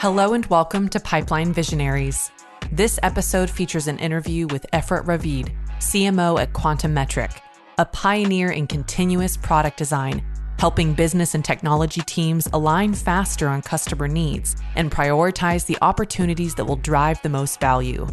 Hello and welcome to Pipeline Visionaries. This episode features an interview with Efrat Ravid, CMO at Quantum Metric, a pioneer in continuous product design, helping business and technology teams align faster on customer needs and prioritize the opportunities that will drive the most value.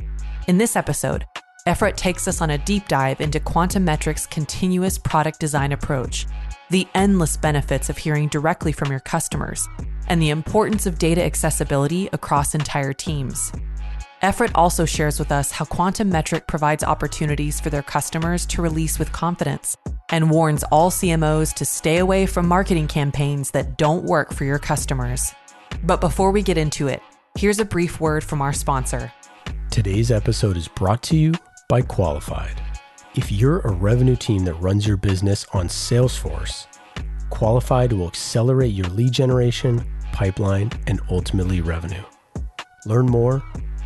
In this episode, Efrat takes us on a deep dive into Quantum Metric's continuous product design approach, the endless benefits of hearing directly from your customers, and the importance of data accessibility across entire teams. Efrat also shares with us how Quantum Metric provides opportunities for their customers to release with confidence and warns all CMOs to stay away from marketing campaigns that don't work for your customers. But before we get into it, here's a brief word from our sponsor. Today's episode is brought to you by Qualified. If you're a revenue team that runs your business on Salesforce, Qualified will accelerate your lead generation pipeline, and ultimately revenue. Learn more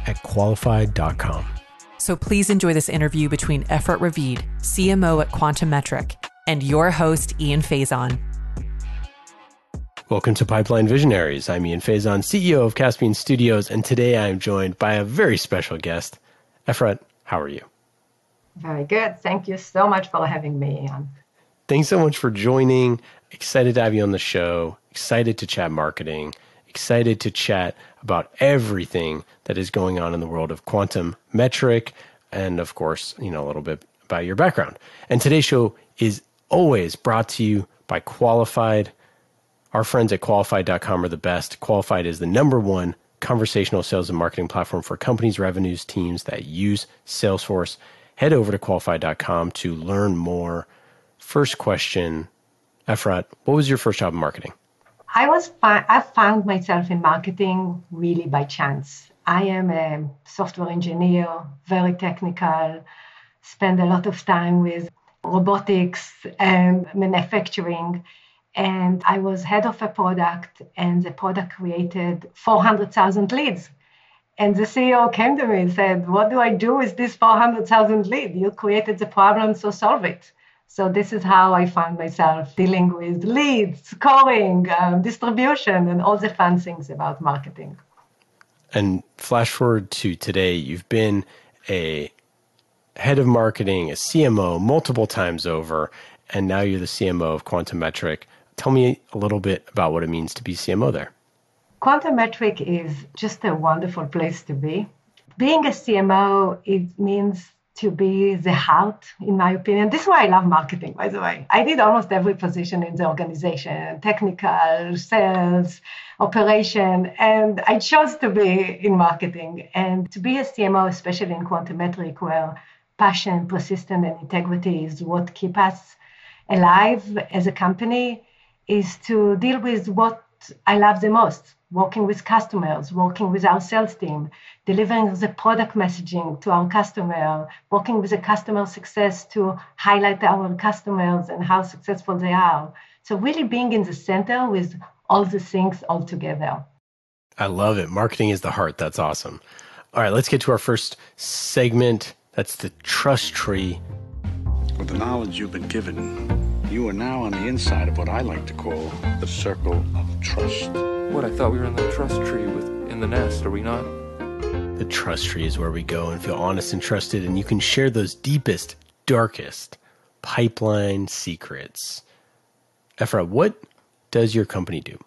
at qualified.com. So please enjoy this interview between Efrat Ravid, CMO at Quantum Metric, and your host, Ian Faison. Welcome to Pipeline Visionaries. I'm Ian Faison, CEO of Caspian Studios, and today I am joined by a very special guest. Efrat, how are you? Very good. Thank you so much for having me, Ian. Thanks so much for joining. Excited to have you on the show excited to chat marketing, excited to chat about everything that is going on in the world of quantum metric, and of course, you know, a little bit about your background. And today's show is always brought to you by Qualified. Our friends at qualified.com are the best. Qualified is the number one conversational sales and marketing platform for companies, revenues, teams that use Salesforce. Head over to qualified.com to learn more. First question, Efrat, what was your first job in marketing? I was fi- I found myself in marketing really by chance. I am a software engineer, very technical, spend a lot of time with robotics and manufacturing. And I was head of a product, and the product created 400,000 leads. And the CEO came to me and said, What do I do with this 400,000 leads? You created the problem, so solve it. So this is how I found myself dealing with leads, scoring, um, distribution, and all the fun things about marketing. And flash forward to today, you've been a head of marketing, a CMO multiple times over, and now you're the CMO of Quantum Metric. Tell me a little bit about what it means to be CMO there. Quantum Metric is just a wonderful place to be. Being a CMO, it means to be the heart, in my opinion. This is why I love marketing, by the way. I did almost every position in the organization technical, sales, operation, and I chose to be in marketing. And to be a CMO, especially in quantum metric, where passion, persistence, and integrity is what keep us alive as a company, is to deal with what I love the most working with customers, working with our sales team, delivering the product messaging to our customer, working with the customer success to highlight our customers and how successful they are. So really being in the center with all the things all together. I love it. Marketing is the heart. That's awesome. All right, let's get to our first segment. That's the trust tree. With the knowledge you've been given, you are now on the inside of what I like to call the circle of trust. What, I thought we were in the trust tree with in the nest, are we not? The trust tree is where we go and feel honest and trusted, and you can share those deepest, darkest pipeline secrets. Efrat, what does your company do?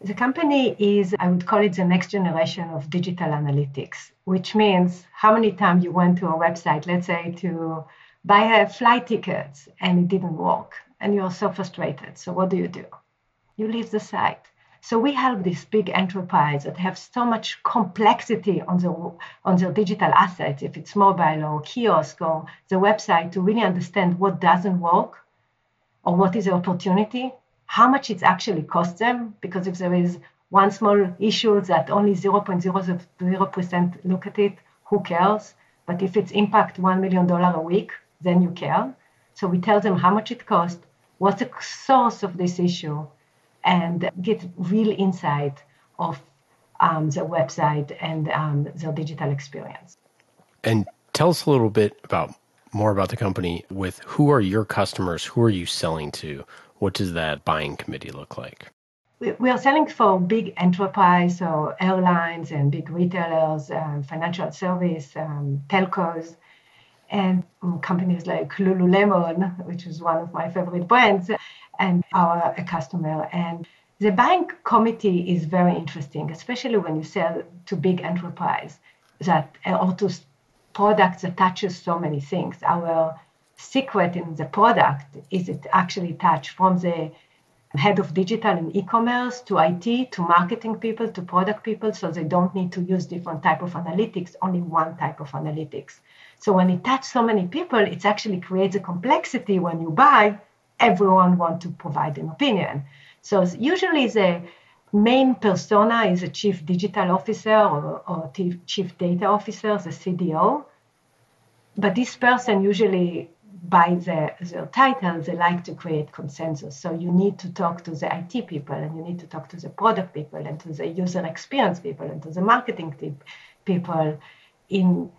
The company is, I would call it the next generation of digital analytics, which means how many times you went to a website, let's say to buy a flight ticket and it didn't work, and you're so frustrated. So what do you do? You leave the site. So we help these big enterprises that have so much complexity on the on their digital assets, if it's mobile or kiosk or the website, to really understand what doesn't work or what is the opportunity, how much it actually costs them. Because if there is one small issue that only 0.00% look at it, who cares? But if it's impact $1 million a week, then you care. So we tell them how much it costs, what's the source of this issue, and get real insight of um, their website and um, their digital experience. And tell us a little bit about more about the company with who are your customers? Who are you selling to? What does that buying committee look like? We are selling for big enterprise, so airlines and big retailers, um, financial service, um, telcos, and companies like Lululemon, which is one of my favorite brands, and our customer. And the buying committee is very interesting, especially when you sell to big enterprise that uh, or to products that touches so many things. Our secret in the product is it actually touch from the head of digital and e-commerce to IT to marketing people to product people so they don't need to use different type of analytics only one type of analytics so when it touches so many people it actually creates a complexity when you buy everyone want to provide an opinion so usually the main persona is a chief digital officer or, or chief data officer the cdo but this person usually by their, their title, they like to create consensus. So you need to talk to the IT people, and you need to talk to the product people, and to the user experience people, and to the marketing people in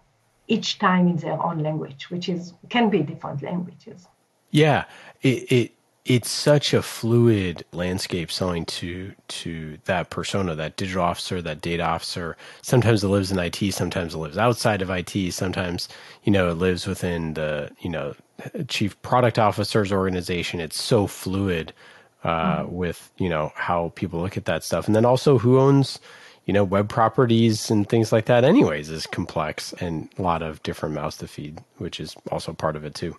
each time in their own language, which is can be different languages. Yeah, it, it it's such a fluid landscape selling to to that persona, that digital officer, that data officer. Sometimes it lives in IT, sometimes it lives outside of IT, sometimes you know it lives within the you know chief product officer's organization. It's so fluid uh, mm-hmm. with you know how people look at that stuff, and then also who owns you know web properties and things like that. Anyways, is complex and a lot of different mouths to feed, which is also part of it too.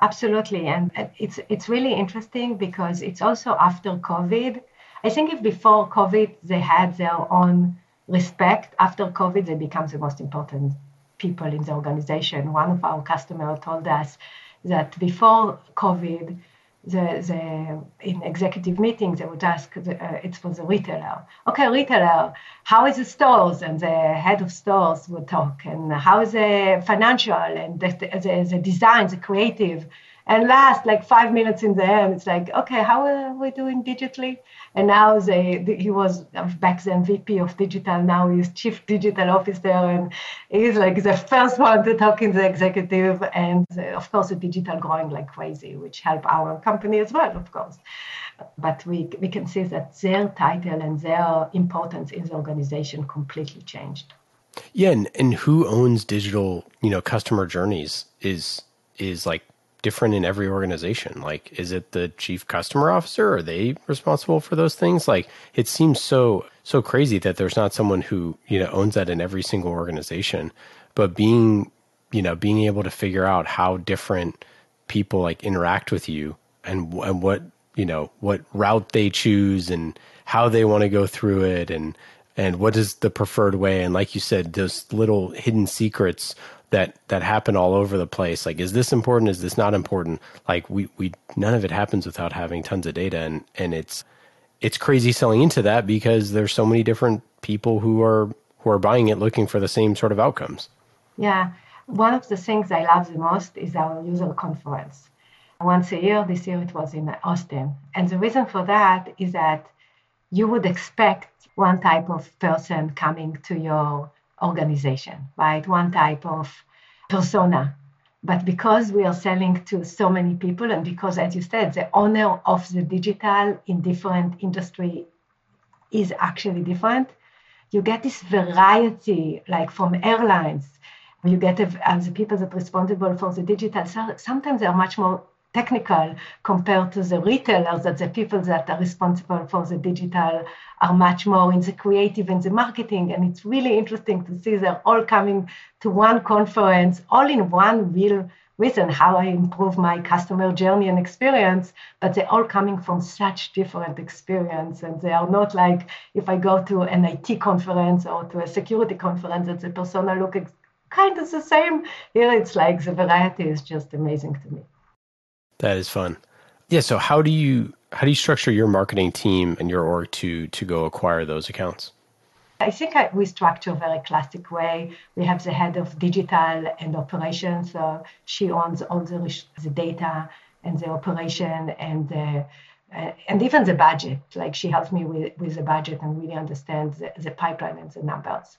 Absolutely, and it's it's really interesting because it's also after COVID. I think if before COVID they had their own respect, after COVID they become the most important people in the organization. One of our customers told us that before COVID, the, the in executive meetings they would ask the, uh, it's for the retailer. Okay retailer how is the stores? And the head of stores would talk. And how is the financial and the, the, the design the creative and last like five minutes in the end it's like okay how are we doing digitally and now they, he was uh, back then VP of digital. Now he's chief digital officer, and he's like the first one to talk in the executive. And uh, of course, the digital growing like crazy, which help our company as well, of course. But we we can see that their title and their importance in the organization completely changed. Yeah, and, and who owns digital, you know, customer journeys is is like different in every organization? Like, is it the chief customer officer? Are they responsible for those things? Like, it seems so so crazy that there's not someone who you know owns that in every single organization. But being you know being able to figure out how different people like interact with you and and what you know what route they choose and how they want to go through it and and what is the preferred way and like you said those little hidden secrets that that happen all over the place. Like is this important? Is this not important? Like we we none of it happens without having tons of data and and it's it's crazy selling into that because there's so many different people who are who are buying it looking for the same sort of outcomes. Yeah. One of the things i love the most is our user conference. Once a year this year it was in austin. And the reason for that is that you would expect one type of person coming to your organization, right? One type of persona. But because we are selling to so many people, and because, as you said, the owner of the digital in different industry is actually different, you get this variety, like from airlines. You get as uh, the people that are responsible for the digital. So sometimes they are much more technical compared to the retailers that the people that are responsible for the digital are much more in the creative and the marketing. And it's really interesting to see they're all coming to one conference all in one real reason how i improve my customer journey and experience but they're all coming from such different experience. And they are not like if i go to an it conference or to a security conference that the persona look kind of the same. Here it's like the variety is just amazing to me that is fun. Yeah. So how do you how do you structure your marketing team and your org to to go acquire those accounts? I think I, we structure very classic way. We have the head of digital and operations. So she owns all the, the data and the operation and the, uh, and even the budget. Like she helps me with, with the budget and really understands the, the pipeline and the numbers.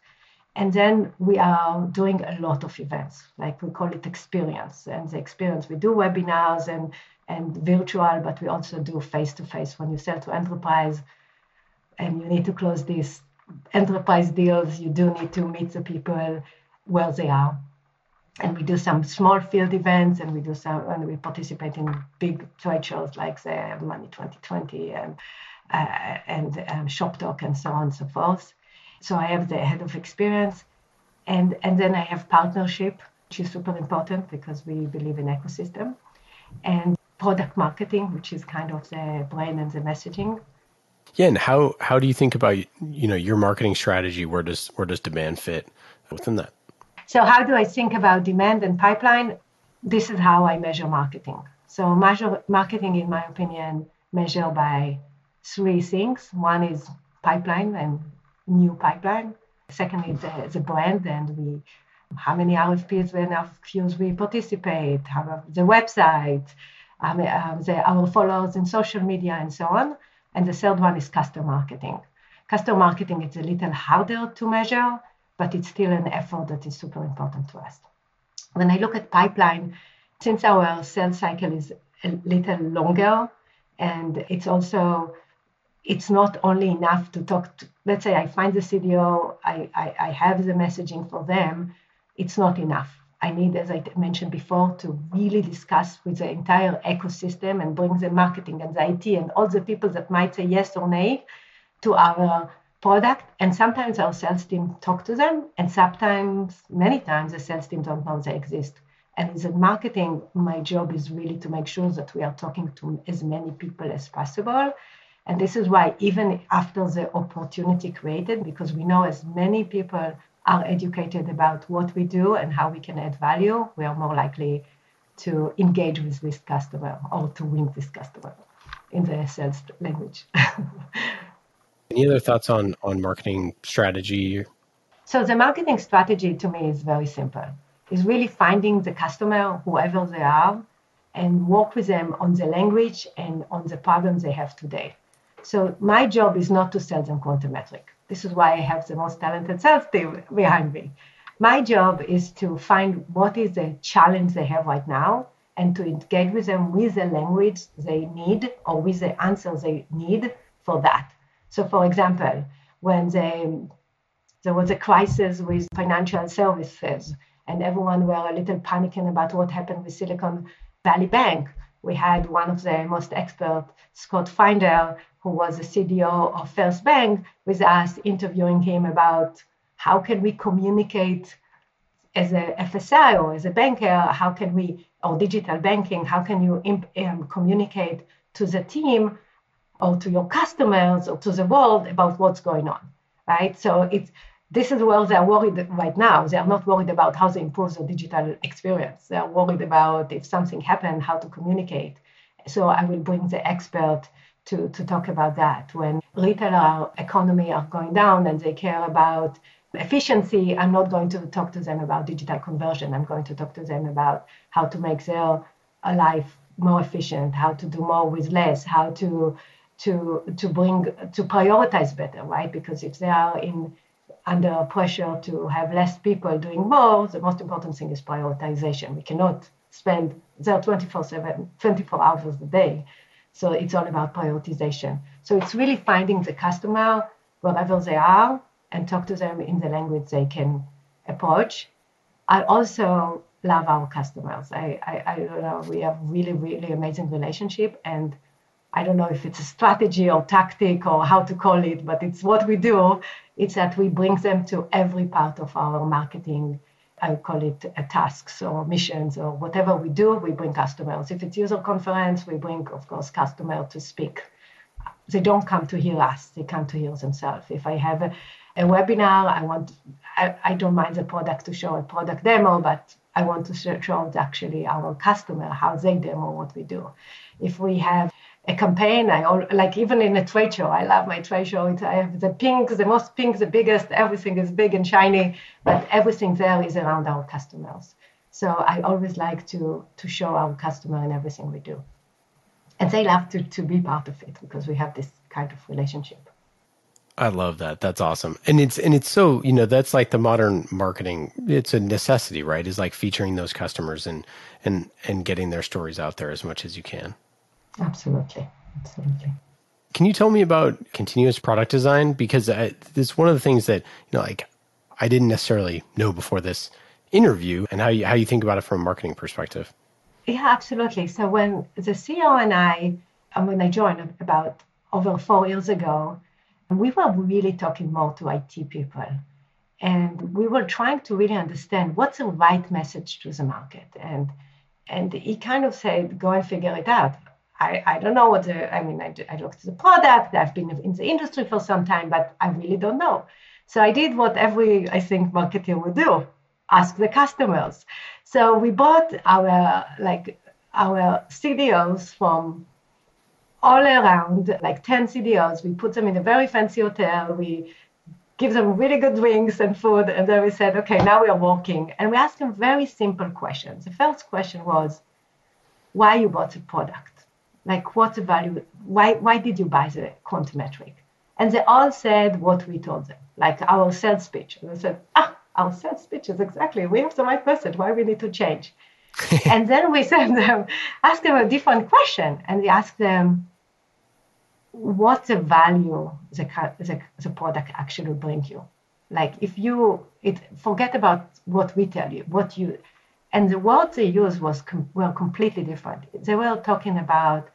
And then we are doing a lot of events, like we call it experience. And the experience, we do webinars and, and virtual, but we also do face to face. When you sell to enterprise and you need to close these enterprise deals, you do need to meet the people where they are. And we do some small field events and we do some, and we participate in big trade shows like the Money 2020 and, uh, and um, Shop Talk and so on and so forth. So I have the head of experience, and and then I have partnership, which is super important because we believe in ecosystem, and product marketing, which is kind of the brain and the messaging. Yeah, and how how do you think about you know your marketing strategy? Where does where does demand fit within that? So how do I think about demand and pipeline? This is how I measure marketing. So measure marketing, in my opinion, measure by three things. One is pipeline and new pipeline. Secondly, the, the brand and we how many RFPs and RFQs we participate, how the website, um, um, the, our followers in social media, and so on. And the third one is customer marketing. Customer marketing is a little harder to measure, but it's still an effort that is super important to us. When I look at pipeline, since our sales cycle is a little longer, and it's also it's not only enough to talk to, let's say I find the CDO, I, I, I have the messaging for them, it's not enough. I need, as I mentioned before, to really discuss with the entire ecosystem and bring the marketing and the IT and all the people that might say yes or nay to our product. And sometimes our sales team talk to them, and sometimes, many times, the sales team don't know they exist. And in the marketing, my job is really to make sure that we are talking to as many people as possible and this is why, even after the opportunity created, because we know as many people are educated about what we do and how we can add value, we are more likely to engage with this customer or to win this customer in the sales language. Any other thoughts on, on marketing strategy? So the marketing strategy to me is very simple. Is really finding the customer, whoever they are, and work with them on the language and on the problems they have today. So my job is not to sell them quantum metric. This is why I have the most talented sales team behind me. My job is to find what is the challenge they have right now and to engage with them with the language they need or with the answers they need for that. So, for example, when they, there was a crisis with financial services and everyone were a little panicking about what happened with Silicon Valley Bank, we had one of the most expert, Scott Finder, who was the CDO of First Bank, with us interviewing him about how can we communicate as a FSI or as a banker, how can we, or digital banking, how can you um, communicate to the team or to your customers or to the world about what's going on, right? So it's this is where they're worried right now. They are not worried about how they improve the digital experience. They are worried about if something happened, how to communicate. So I will bring the expert to, to talk about that. When retail uh, economy are going down and they care about efficiency, I'm not going to talk to them about digital conversion. I'm going to talk to them about how to make their uh, life more efficient, how to do more with less, how to to to bring to prioritize better, right? Because if they are in under pressure to have less people doing more, the most important thing is prioritization. We cannot spend their 24 7 24 hours a day so it's all about prioritization. So it's really finding the customer wherever they are and talk to them in the language they can approach. I also love our customers. I, I, I don't know, we have really, really amazing relationship and I don't know if it's a strategy or tactic or how to call it, but it's what we do. It's that we bring them to every part of our marketing I call it uh, tasks or missions or whatever we do, we bring customers. If it's user conference, we bring, of course, customer to speak. They don't come to hear us; they come to hear themselves. If I have a, a webinar, I want, I, I, don't mind the product to show a product demo, but I want to show actually our customer how they demo what we do. If we have a campaign. I like even in a trade show. I love my trade show. It, I have the pink, the most pink, the biggest. Everything is big and shiny, but everything there is around our customers. So I always like to to show our customer in everything we do, and they love to to be part of it because we have this kind of relationship. I love that. That's awesome. And it's and it's so, you know, that's like the modern marketing. It's a necessity, right? Is like featuring those customers and and and getting their stories out there as much as you can. Absolutely. Absolutely. Can you tell me about continuous product design because I, it's one of the things that, you know, like I didn't necessarily know before this interview and how you how you think about it from a marketing perspective. Yeah, absolutely. So when the CEO and I and when I joined about over 4 years ago, we were really talking more to IT people. And we were trying to really understand what's the right message to the market. And and he kind of said, go and figure it out. I, I don't know what the, I mean, I, I looked at the product, I've been in the industry for some time, but I really don't know. So I did what every, I think, marketer would do ask the customers. So we bought our, like, our CDOs from all around, like 10 CDOs. We put them in a very fancy hotel. We give them really good drinks and food. And then we said, okay, now we are working. And we asked them very simple questions. The first question was, why you bought the product? Like, what's the value? Why, why did you buy the Quantum Metric? And they all said what we told them, like our sales pitch. And they said, ah, our sales pitch is exactly, we have the right message. Why we need to change? and then we said them, ask them a different question. And we asked them, what the value the, the, the product actually bring you? Like if you it forget about what we tell you what you and the words they used was com, were completely different. They were talking about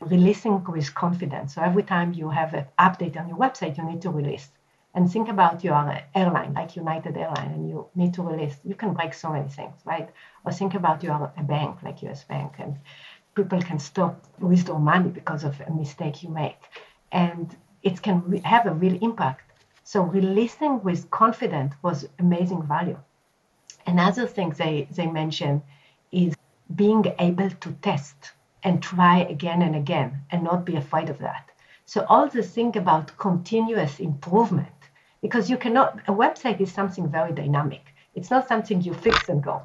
releasing with confidence. So every time you have an update on your website you need to release. And think about your airline like united airline and you need to release. You can break so many things right? Or think about your a bank like us bank and people can stop withdraw money because of a mistake you make. And it can re- have a real impact. So releasing with confidence was amazing value. Another thing they, they mentioned is being able to test and try again and again and not be afraid of that. So all the thing about continuous improvement, because you cannot, a website is something very dynamic. It's not something you fix and go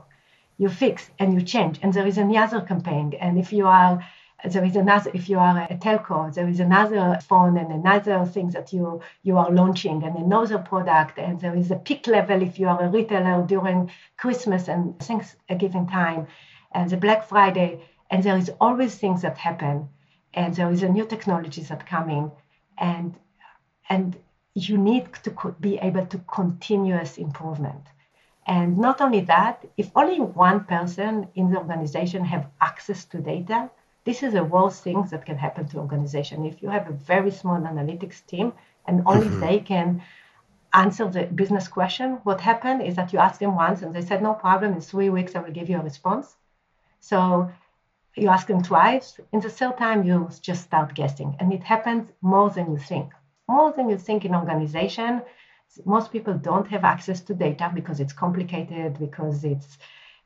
you fix and you change. And there is another campaign. And if you are there is another if you are a telco there is another phone and another thing that you you are launching and another product. And there is a peak level if you are a retailer during christmas and thanksgiving time and the black friday. And there is always things that happen. And there is a new technologies that coming. And and you need to be able to continuous improvement and not only that, if only one person in the organization have access to data, this is the worst thing that can happen to organization. If you have a very small analytics team and only mm-hmm. they can answer the business question, what happened is that you ask them once and they said, no problem, in three weeks I will give you a response. So you ask them twice. In the third time, you just start guessing. And it happens more than you think. More than you think in organization most people don't have access to data because it's complicated, because it's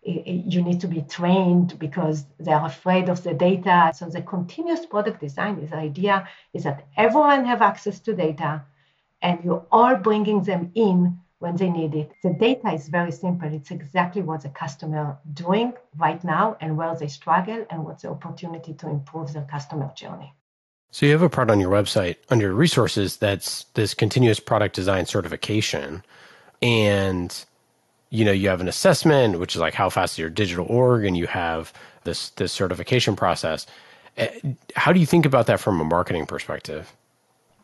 you need to be trained because they're afraid of the data. So the continuous product design is the idea is that everyone have access to data and you're all bringing them in when they need it. The data is very simple. It's exactly what the customer doing right now and where they struggle and what's the opportunity to improve their customer journey. So you have a part on your website under resources that's this continuous product design certification. And you know, you have an assessment, which is like how fast is your digital org, and you have this this certification process. Eh, how do you think about that from a marketing perspective?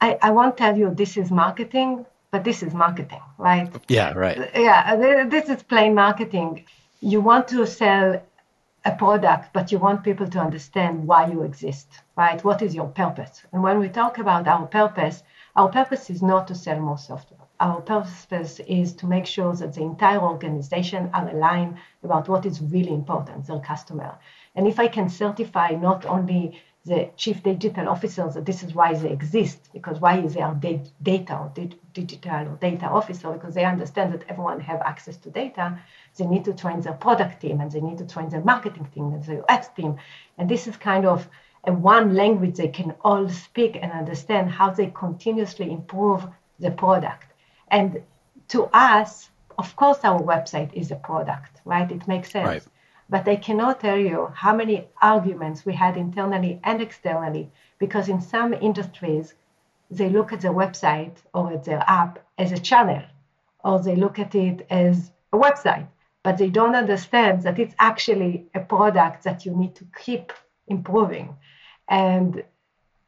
I, I won't tell you this is marketing, but this is marketing, right? Yeah, right. Yeah, this is plain marketing. You want to sell a product, but you want people to understand why you exist, right? What is your purpose? And when we talk about our purpose, our purpose is not to sell more software. Our purpose is to make sure that the entire organization are aligned about what is really important, their customer. And if I can certify not only the chief digital officers that this is why they exist, because why is they are data or digital or data officer, because they understand that everyone have access to data, they need to train their product team and they need to train their marketing team and their UX team. And this is kind of one language they can all speak and understand how they continuously improve the product. And to us, of course, our website is a product, right? It makes sense. Right. But I cannot tell you how many arguments we had internally and externally, because in some industries, they look at the website or at their app as a channel, or they look at it as a website, but they don't understand that it's actually a product that you need to keep improving. And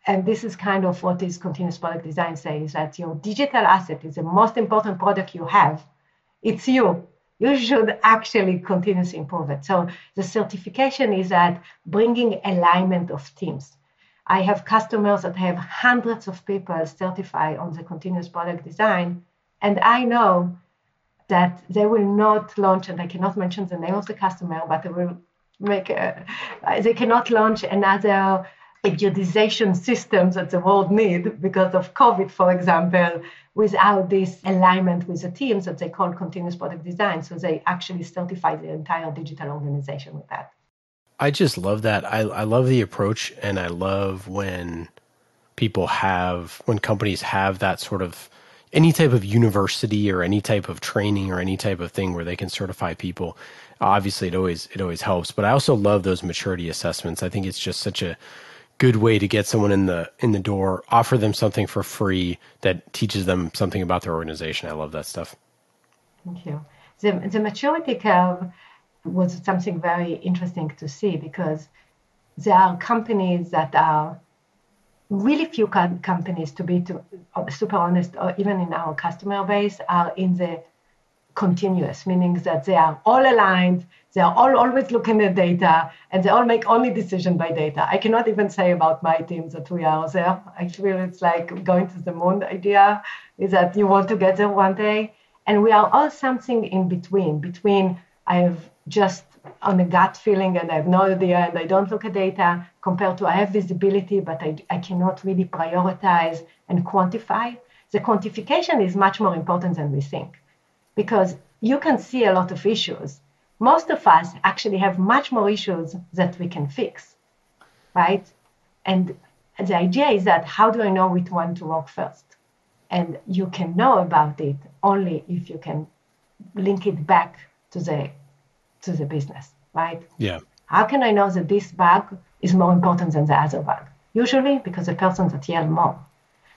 and this is kind of what is continuous product design says that your digital asset is the most important product you have. It's you. You should actually continuously improve it. So the certification is that bringing alignment of teams. I have customers that have hundreds of people certified on the continuous product design, and I know that they will not launch, and I cannot mention the name of the customer, but they will make a, they cannot launch another periodization systems that the world need because of COVID, for example, without this alignment with the teams that they call continuous product design. So they actually certify the entire digital organization with that. I just love that. I, I love the approach and I love when people have, when companies have that sort of any type of university or any type of training or any type of thing where they can certify people obviously it always it always helps but i also love those maturity assessments i think it's just such a good way to get someone in the in the door offer them something for free that teaches them something about their organization. I love that stuff. Thank you. The, the maturity curve was something very interesting to see because there are companies that are really few companies, to be to, super honest, or even in our customer base, are in the continuous, meaning that they are all aligned, they are all always looking at data, and they all make only decision by data. I cannot even say about my team that we are there. I feel it's like going to the moon idea is that you want to get there one day. And we are all something in between, between I have just on a gut feeling and I have no idea and I don't look at data compared to I have visibility, but I, I cannot really prioritize and quantify. The quantification is much more important than we think because you can see a lot of issues. Most of us actually have much more issues that we can fix, right? And the idea is that how do I know which one to work first? And you can know about it only if you can link it back to the to the business, right? Yeah. How can I know that this bug is more important than the other bug? Usually because the person that yell more.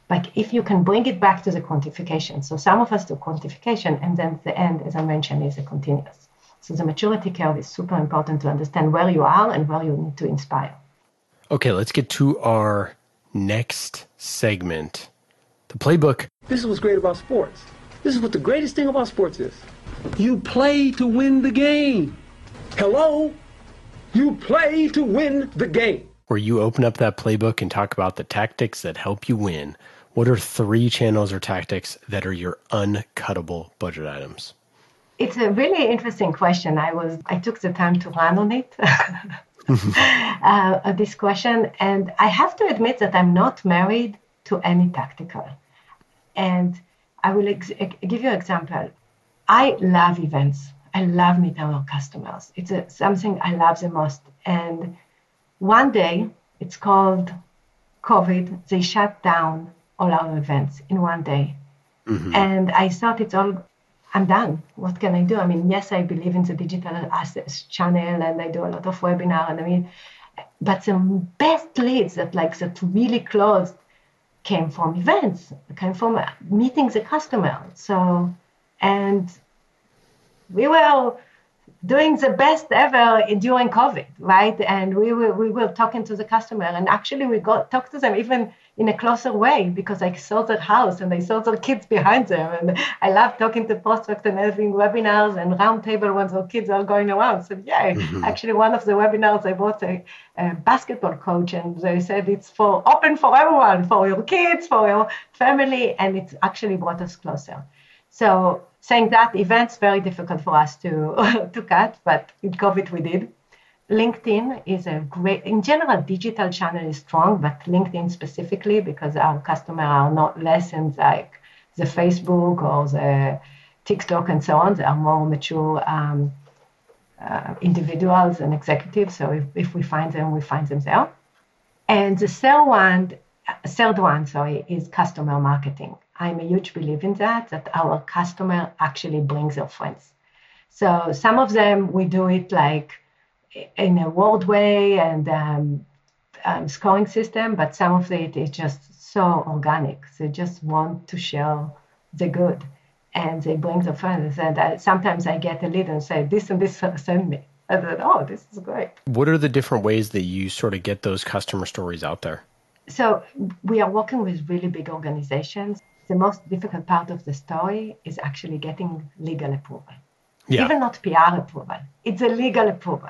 But if you can bring it back to the quantification, so some of us do quantification, and then the end, as I mentioned, is a continuous. So the maturity curve is super important to understand where you are and where you need to inspire. Okay, let's get to our next segment the playbook. This is what's great about sports. This is what the greatest thing about sports is. You play to win the game. Hello? You play to win the game. Where you open up that playbook and talk about the tactics that help you win. What are three channels or tactics that are your uncuttable budget items? It's a really interesting question. I was I took the time to run on it. uh, this question, and I have to admit that I'm not married to any tactical. And I will ex- give you an example. I love events. I love meeting our customers. It's a, something I love the most. And one day, it's called COVID, they shut down all our events in one day. Mm-hmm. And I thought it's all, I'm done. What can I do? I mean, yes, I believe in the digital assets channel and I do a lot of webinar. And I mean, but the best leads that like that really closed came from events, came from meeting the customer. So and we were doing the best ever during COVID, right? And we were we were talking to the customer, and actually we got talked to them even in a closer way because I saw their house and I saw their kids behind them, and I love talking to prospects and having webinars and roundtable when their kids are going around. So yeah, mm-hmm. actually one of the webinars I bought a, a, basketball coach, and they said it's for open for everyone, for your kids, for your family, and it actually brought us closer. So saying that events very difficult for us to to cut, but in COVID we did. LinkedIn is a great, in general, digital channel is strong, but LinkedIn specifically because our customers are not less in like the Facebook or the TikTok and so on. They are more mature um, uh, individuals and executives. So if, if we find them, we find them there. And the third one, third one, sorry, is customer marketing. I'm a huge believer in that, that our customer actually brings their friends. So some of them, we do it like in a word way and um, um, scoring system, but some of it is just so organic. They just want to share the good and they bring the friends. And I, sometimes I get a lead and say, this and this send me. I said, oh, this is great. What are the different ways that you sort of get those customer stories out there? So we are working with really big organizations. The most difficult part of the story is actually getting legal approval. Yeah. Even not PR approval. It's a legal approval.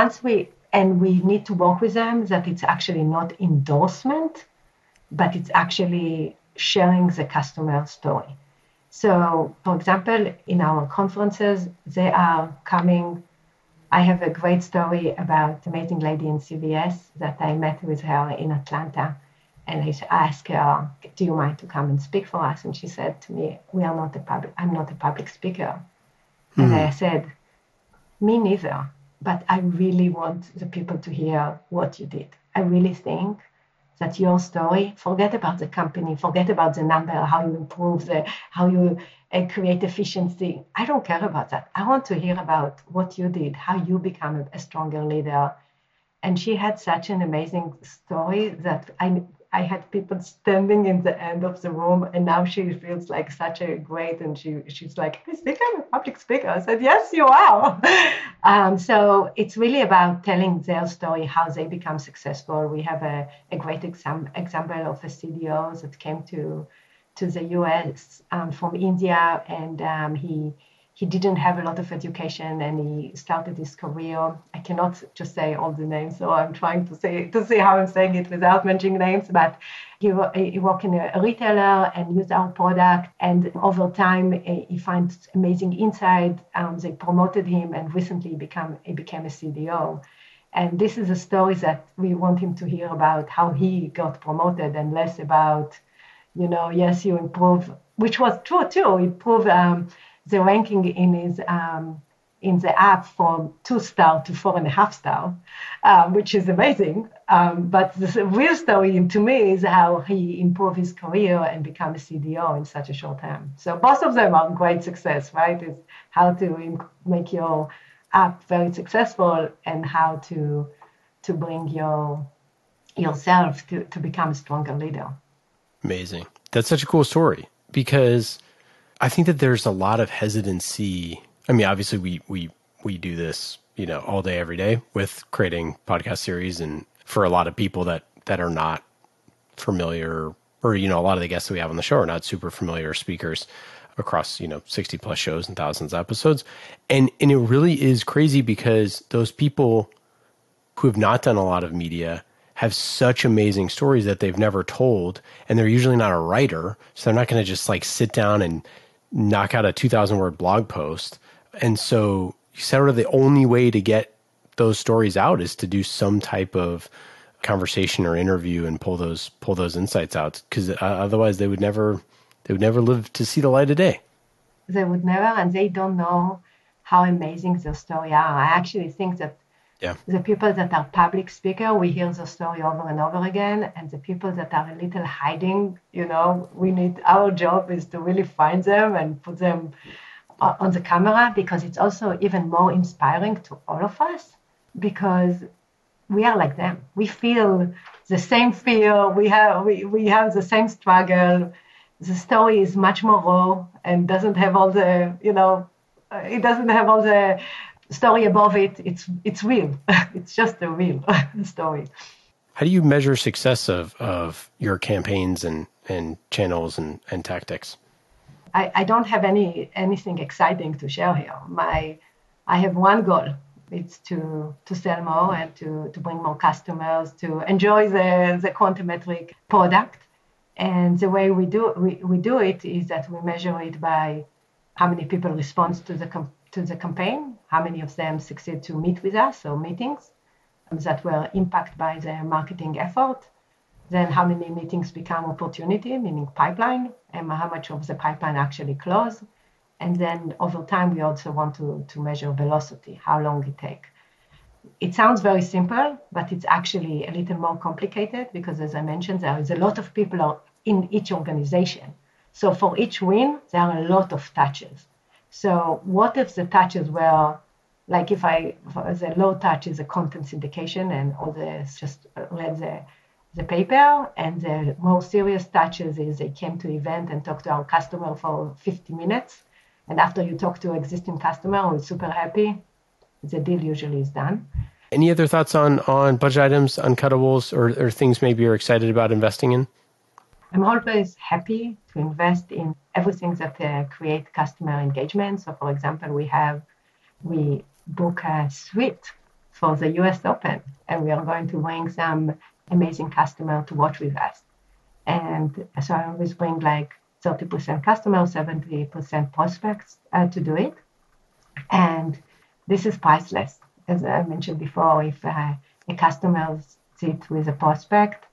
Once we and we need to work with them that it's actually not endorsement, but it's actually sharing the customer story. So, for example, in our conferences, they are coming I have a great story about amazing lady in CVS that I met with her in Atlanta. And I asked her, Do you mind to come and speak for us? And she said to me, We are not a public, I'm not a public speaker. Mm-hmm. And I said, Me neither. But I really want the people to hear what you did. I really think that your story, forget about the company, forget about the number, how you improve the, how you uh, create efficiency. I don't care about that. I want to hear about what you did, how you become a, a stronger leader. And she had such an amazing story that I I had people standing in the end of the room, and now she feels like such a great, and she she's like, I think I'm a public speaker. I said, yes, you are. um, so it's really about telling their story, how they become successful. We have a, a great exam, example of a CDO that came to to the U.S. Um, from India, and um, he he didn't have a lot of education and he started his career. I cannot just say all the names, so I'm trying to say to see how I'm saying it without mentioning names. But he, he worked in a retailer and used our product, and over time he finds amazing insight. Um, they promoted him, and recently become he became a CDO. And this is a story that we want him to hear about how he got promoted, and less about, you know, yes, you improve, which was true too. Improve. Um, the ranking in his um, in the app from two star to four and a half star, um, which is amazing. Um, but the real story to me is how he improved his career and become a CDO in such a short time. So both of them are great success, right? It's how to make your app very successful and how to to bring your yourself to, to become a stronger leader. Amazing. That's such a cool story because I think that there's a lot of hesitancy. I mean, obviously we we we do this, you know, all day every day with creating podcast series and for a lot of people that that are not familiar or you know, a lot of the guests that we have on the show are not super familiar speakers across, you know, 60 plus shows and thousands of episodes. And and it really is crazy because those people who have not done a lot of media have such amazing stories that they've never told and they're usually not a writer so they're not going to just like sit down and knock out a 2000 word blog post. And so you said the only way to get those stories out is to do some type of conversation or interview and pull those pull those insights out because uh, otherwise they would never they would never live to see the light of day. They would never, and they don't know how amazing their story are. I actually think that yeah. The people that are public speaker, we hear the story over and over again, and the people that are a little hiding, you know, we need our job is to really find them and put them on the camera because it's also even more inspiring to all of us because we are like them. We feel the same fear. We have we, we have the same struggle. The story is much more raw and doesn't have all the you know it doesn't have all the story above it, it's it's real. it's just a real story. How do you measure success of, of your campaigns and, and channels and, and tactics? I, I don't have any anything exciting to share here. My I have one goal. It's to to sell more and to, to bring more customers to enjoy the, the Quantum product. And the way we do we, we do it is that we measure it by how many people respond to the to the campaign, how many of them succeed to meet with us or meetings um, that were impacted by the marketing effort, then how many meetings become opportunity, meaning pipeline, and how much of the pipeline actually close. And then over time, we also want to, to measure velocity, how long it takes. It sounds very simple, but it's actually a little more complicated because, as I mentioned, there is a lot of people in each organization. So for each win, there are a lot of touches. So what if the touch touches were like if I the low touch is a content syndication and all the just uh, read the the paper and the more serious touches is they came to event and talked to our customer for 50 minutes. And after you talk to existing customer who is super happy. The deal usually is done. Any other thoughts on on budget items uncuttables or, or things maybe you're excited about investing in i'm always happy to invest in everything that uh, create customer engagement so for example we have we book a suite for the US Open, and we are going to bring some amazing customer to watch with us. And so I always bring like 30% customers, 70% prospects uh, to do it. And this is priceless. As I mentioned before, if uh, a customer sits with a prospect,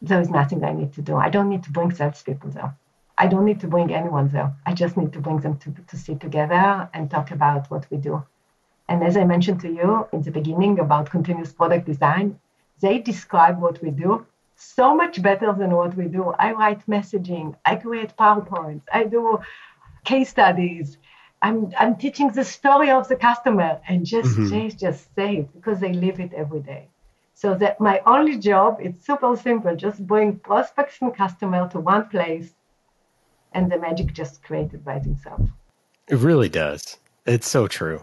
there is nothing I need to do. I don't need to bring salespeople there. I don't need to bring anyone there. I just need to bring them to, to sit together and talk about what we do. And as I mentioned to you in the beginning about continuous product design, they describe what we do so much better than what we do. I write messaging, I create PowerPoints, I do case studies. I'm, I'm teaching the story of the customer and just mm-hmm. they just say it because they live it every day. So that my only job, it's super simple, just bring prospects and customer to one place and the magic just created by itself. It really does. It's so true.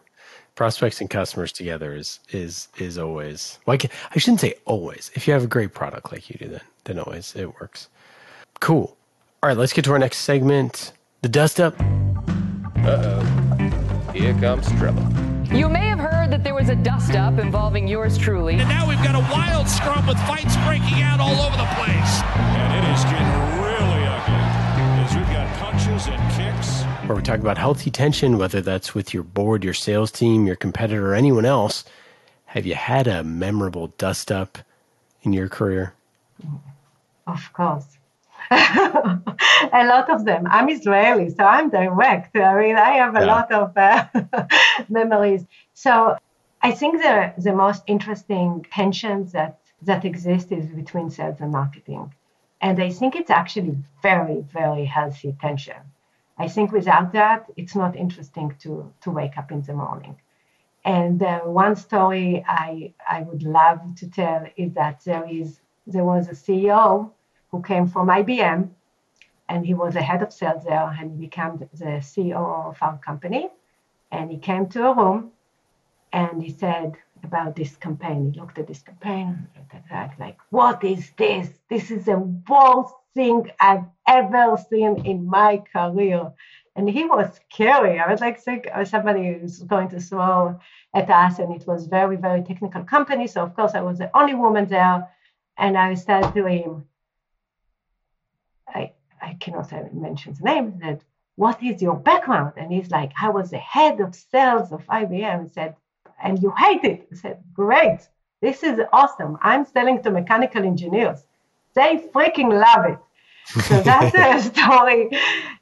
Prospects and customers together is is is always like I shouldn't say always. If you have a great product like you do, then then always it works. Cool. All right, let's get to our next segment. The dust up. Uh oh. Here comes trouble. You may have heard that there was a dust up involving yours truly. And now we've got a wild scrum with fights breaking out all over the place. And it is getting really ugly as we've got punches and kicks where we talk about healthy tension, whether that's with your board, your sales team, your competitor, or anyone else. Have you had a memorable dust up in your career? Of course. a lot of them. I'm Israeli, so I'm direct. I mean, I have a yeah. lot of uh, memories. So I think the, the most interesting tensions that, that exist is between sales and marketing. And I think it's actually very, very healthy tension. I think without that, it's not interesting to, to wake up in the morning. And uh, one story I, I would love to tell is that there is there was a CEO who came from IBM, and he was the head of sales there, and he became the CEO of our company. And he came to a room, and he said about this campaign. He looked at this campaign, like, "What is this? This is the worst thing I've ever seen in my career. And he was scary. I was like, uh, somebody was going to throw at us, and it was very, very technical company. So of course, I was the only woman there, and I said to him, I I cannot mention the name. That what is your background? And he's like, I was the head of sales of IBM. He said, and you hate it. I said, great. This is awesome. I'm selling to mechanical engineers. They freaking love it. So that's the story.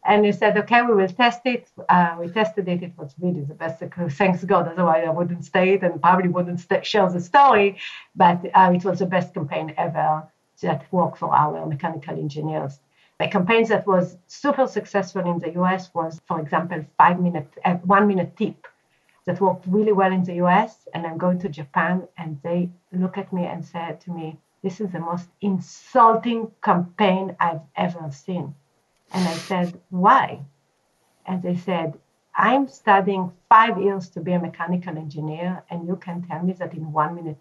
And he said, okay, we will test it. Uh, we tested it. It was really the best. Thanks God. Otherwise, I wouldn't stay it and probably wouldn't st- share the story. But uh, it was the best campaign ever that worked for our mechanical engineers. A campaign that was super successful in the US was, for example, five minute, uh, one minute tip that worked really well in the US. And I'm going to Japan and they look at me and said to me, this is the most insulting campaign I've ever seen. And I said, Why? And they said, I'm studying five years to be a mechanical engineer, and you can tell me that in one minute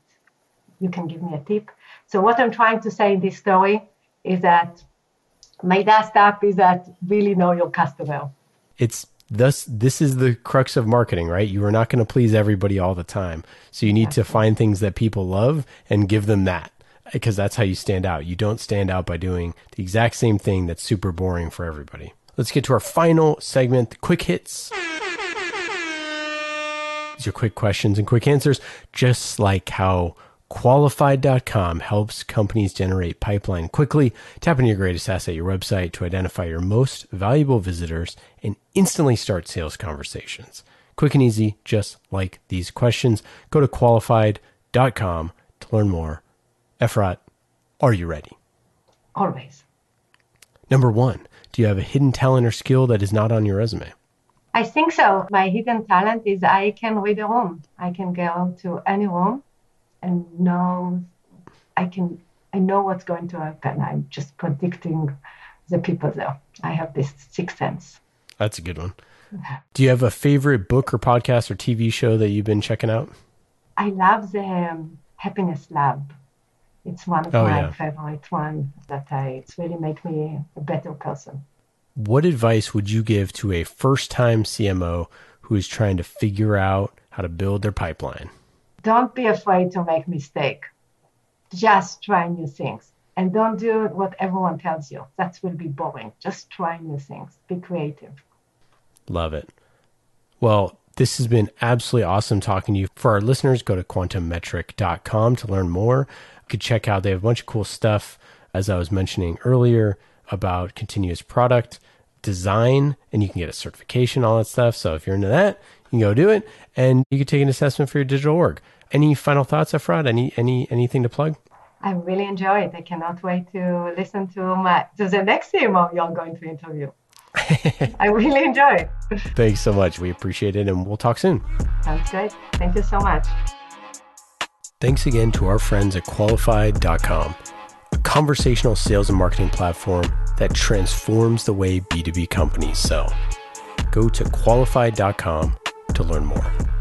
you can give me a tip. So, what I'm trying to say in this story is that my dust up is that really know your customer. It's thus this is the crux of marketing right you are not going to please everybody all the time so you need to find things that people love and give them that because that's how you stand out. You don't stand out by doing the exact same thing that's super boring for everybody. Let's get to our final segment, the quick hits. These are quick questions and quick answers, just like how qualified.com helps companies generate pipeline quickly. Tap into your greatest asset, your website, to identify your most valuable visitors and instantly start sales conversations. Quick and easy, just like these questions. Go to qualified.com to learn more. Efrat, are you ready? Always. Number one, do you have a hidden talent or skill that is not on your resume? I think so. My hidden talent is I can read a room. I can go to any room and know I can I know what's going to happen. I'm just predicting the people there. I have this sixth sense. That's a good one. Do you have a favorite book or podcast or TV show that you've been checking out? I love the um, Happiness Lab. It's one of Oh, my yeah. favorite one that I it's really make me a better person. What advice would you give to a first time CMO who is trying to figure out how to build their pipeline? Don't be afraid to make mistake. Just try new things. And don't do what everyone tells you. That will be boring. Just try new things. Be creative. Love it. Well, this has been absolutely awesome talking to you. For our listeners, go to quantummetric.com to learn more. You could check out, they have a bunch of cool stuff, as I was mentioning earlier, about continuous product design, and you can get a certification, all that stuff. So if you're into that, you can go do it, and you can take an assessment for your digital org. Any final thoughts, Efrat? Any any anything to plug? I really enjoy it. I cannot wait to listen to my to the next CMO you're going to interview. I really enjoy it. Thanks so much. We appreciate it, and we'll talk soon. Sounds great. Thank you so much. Thanks again to our friends at qualified.com, a conversational sales and marketing platform that transforms the way B2B companies sell. Go to qualified.com to learn more.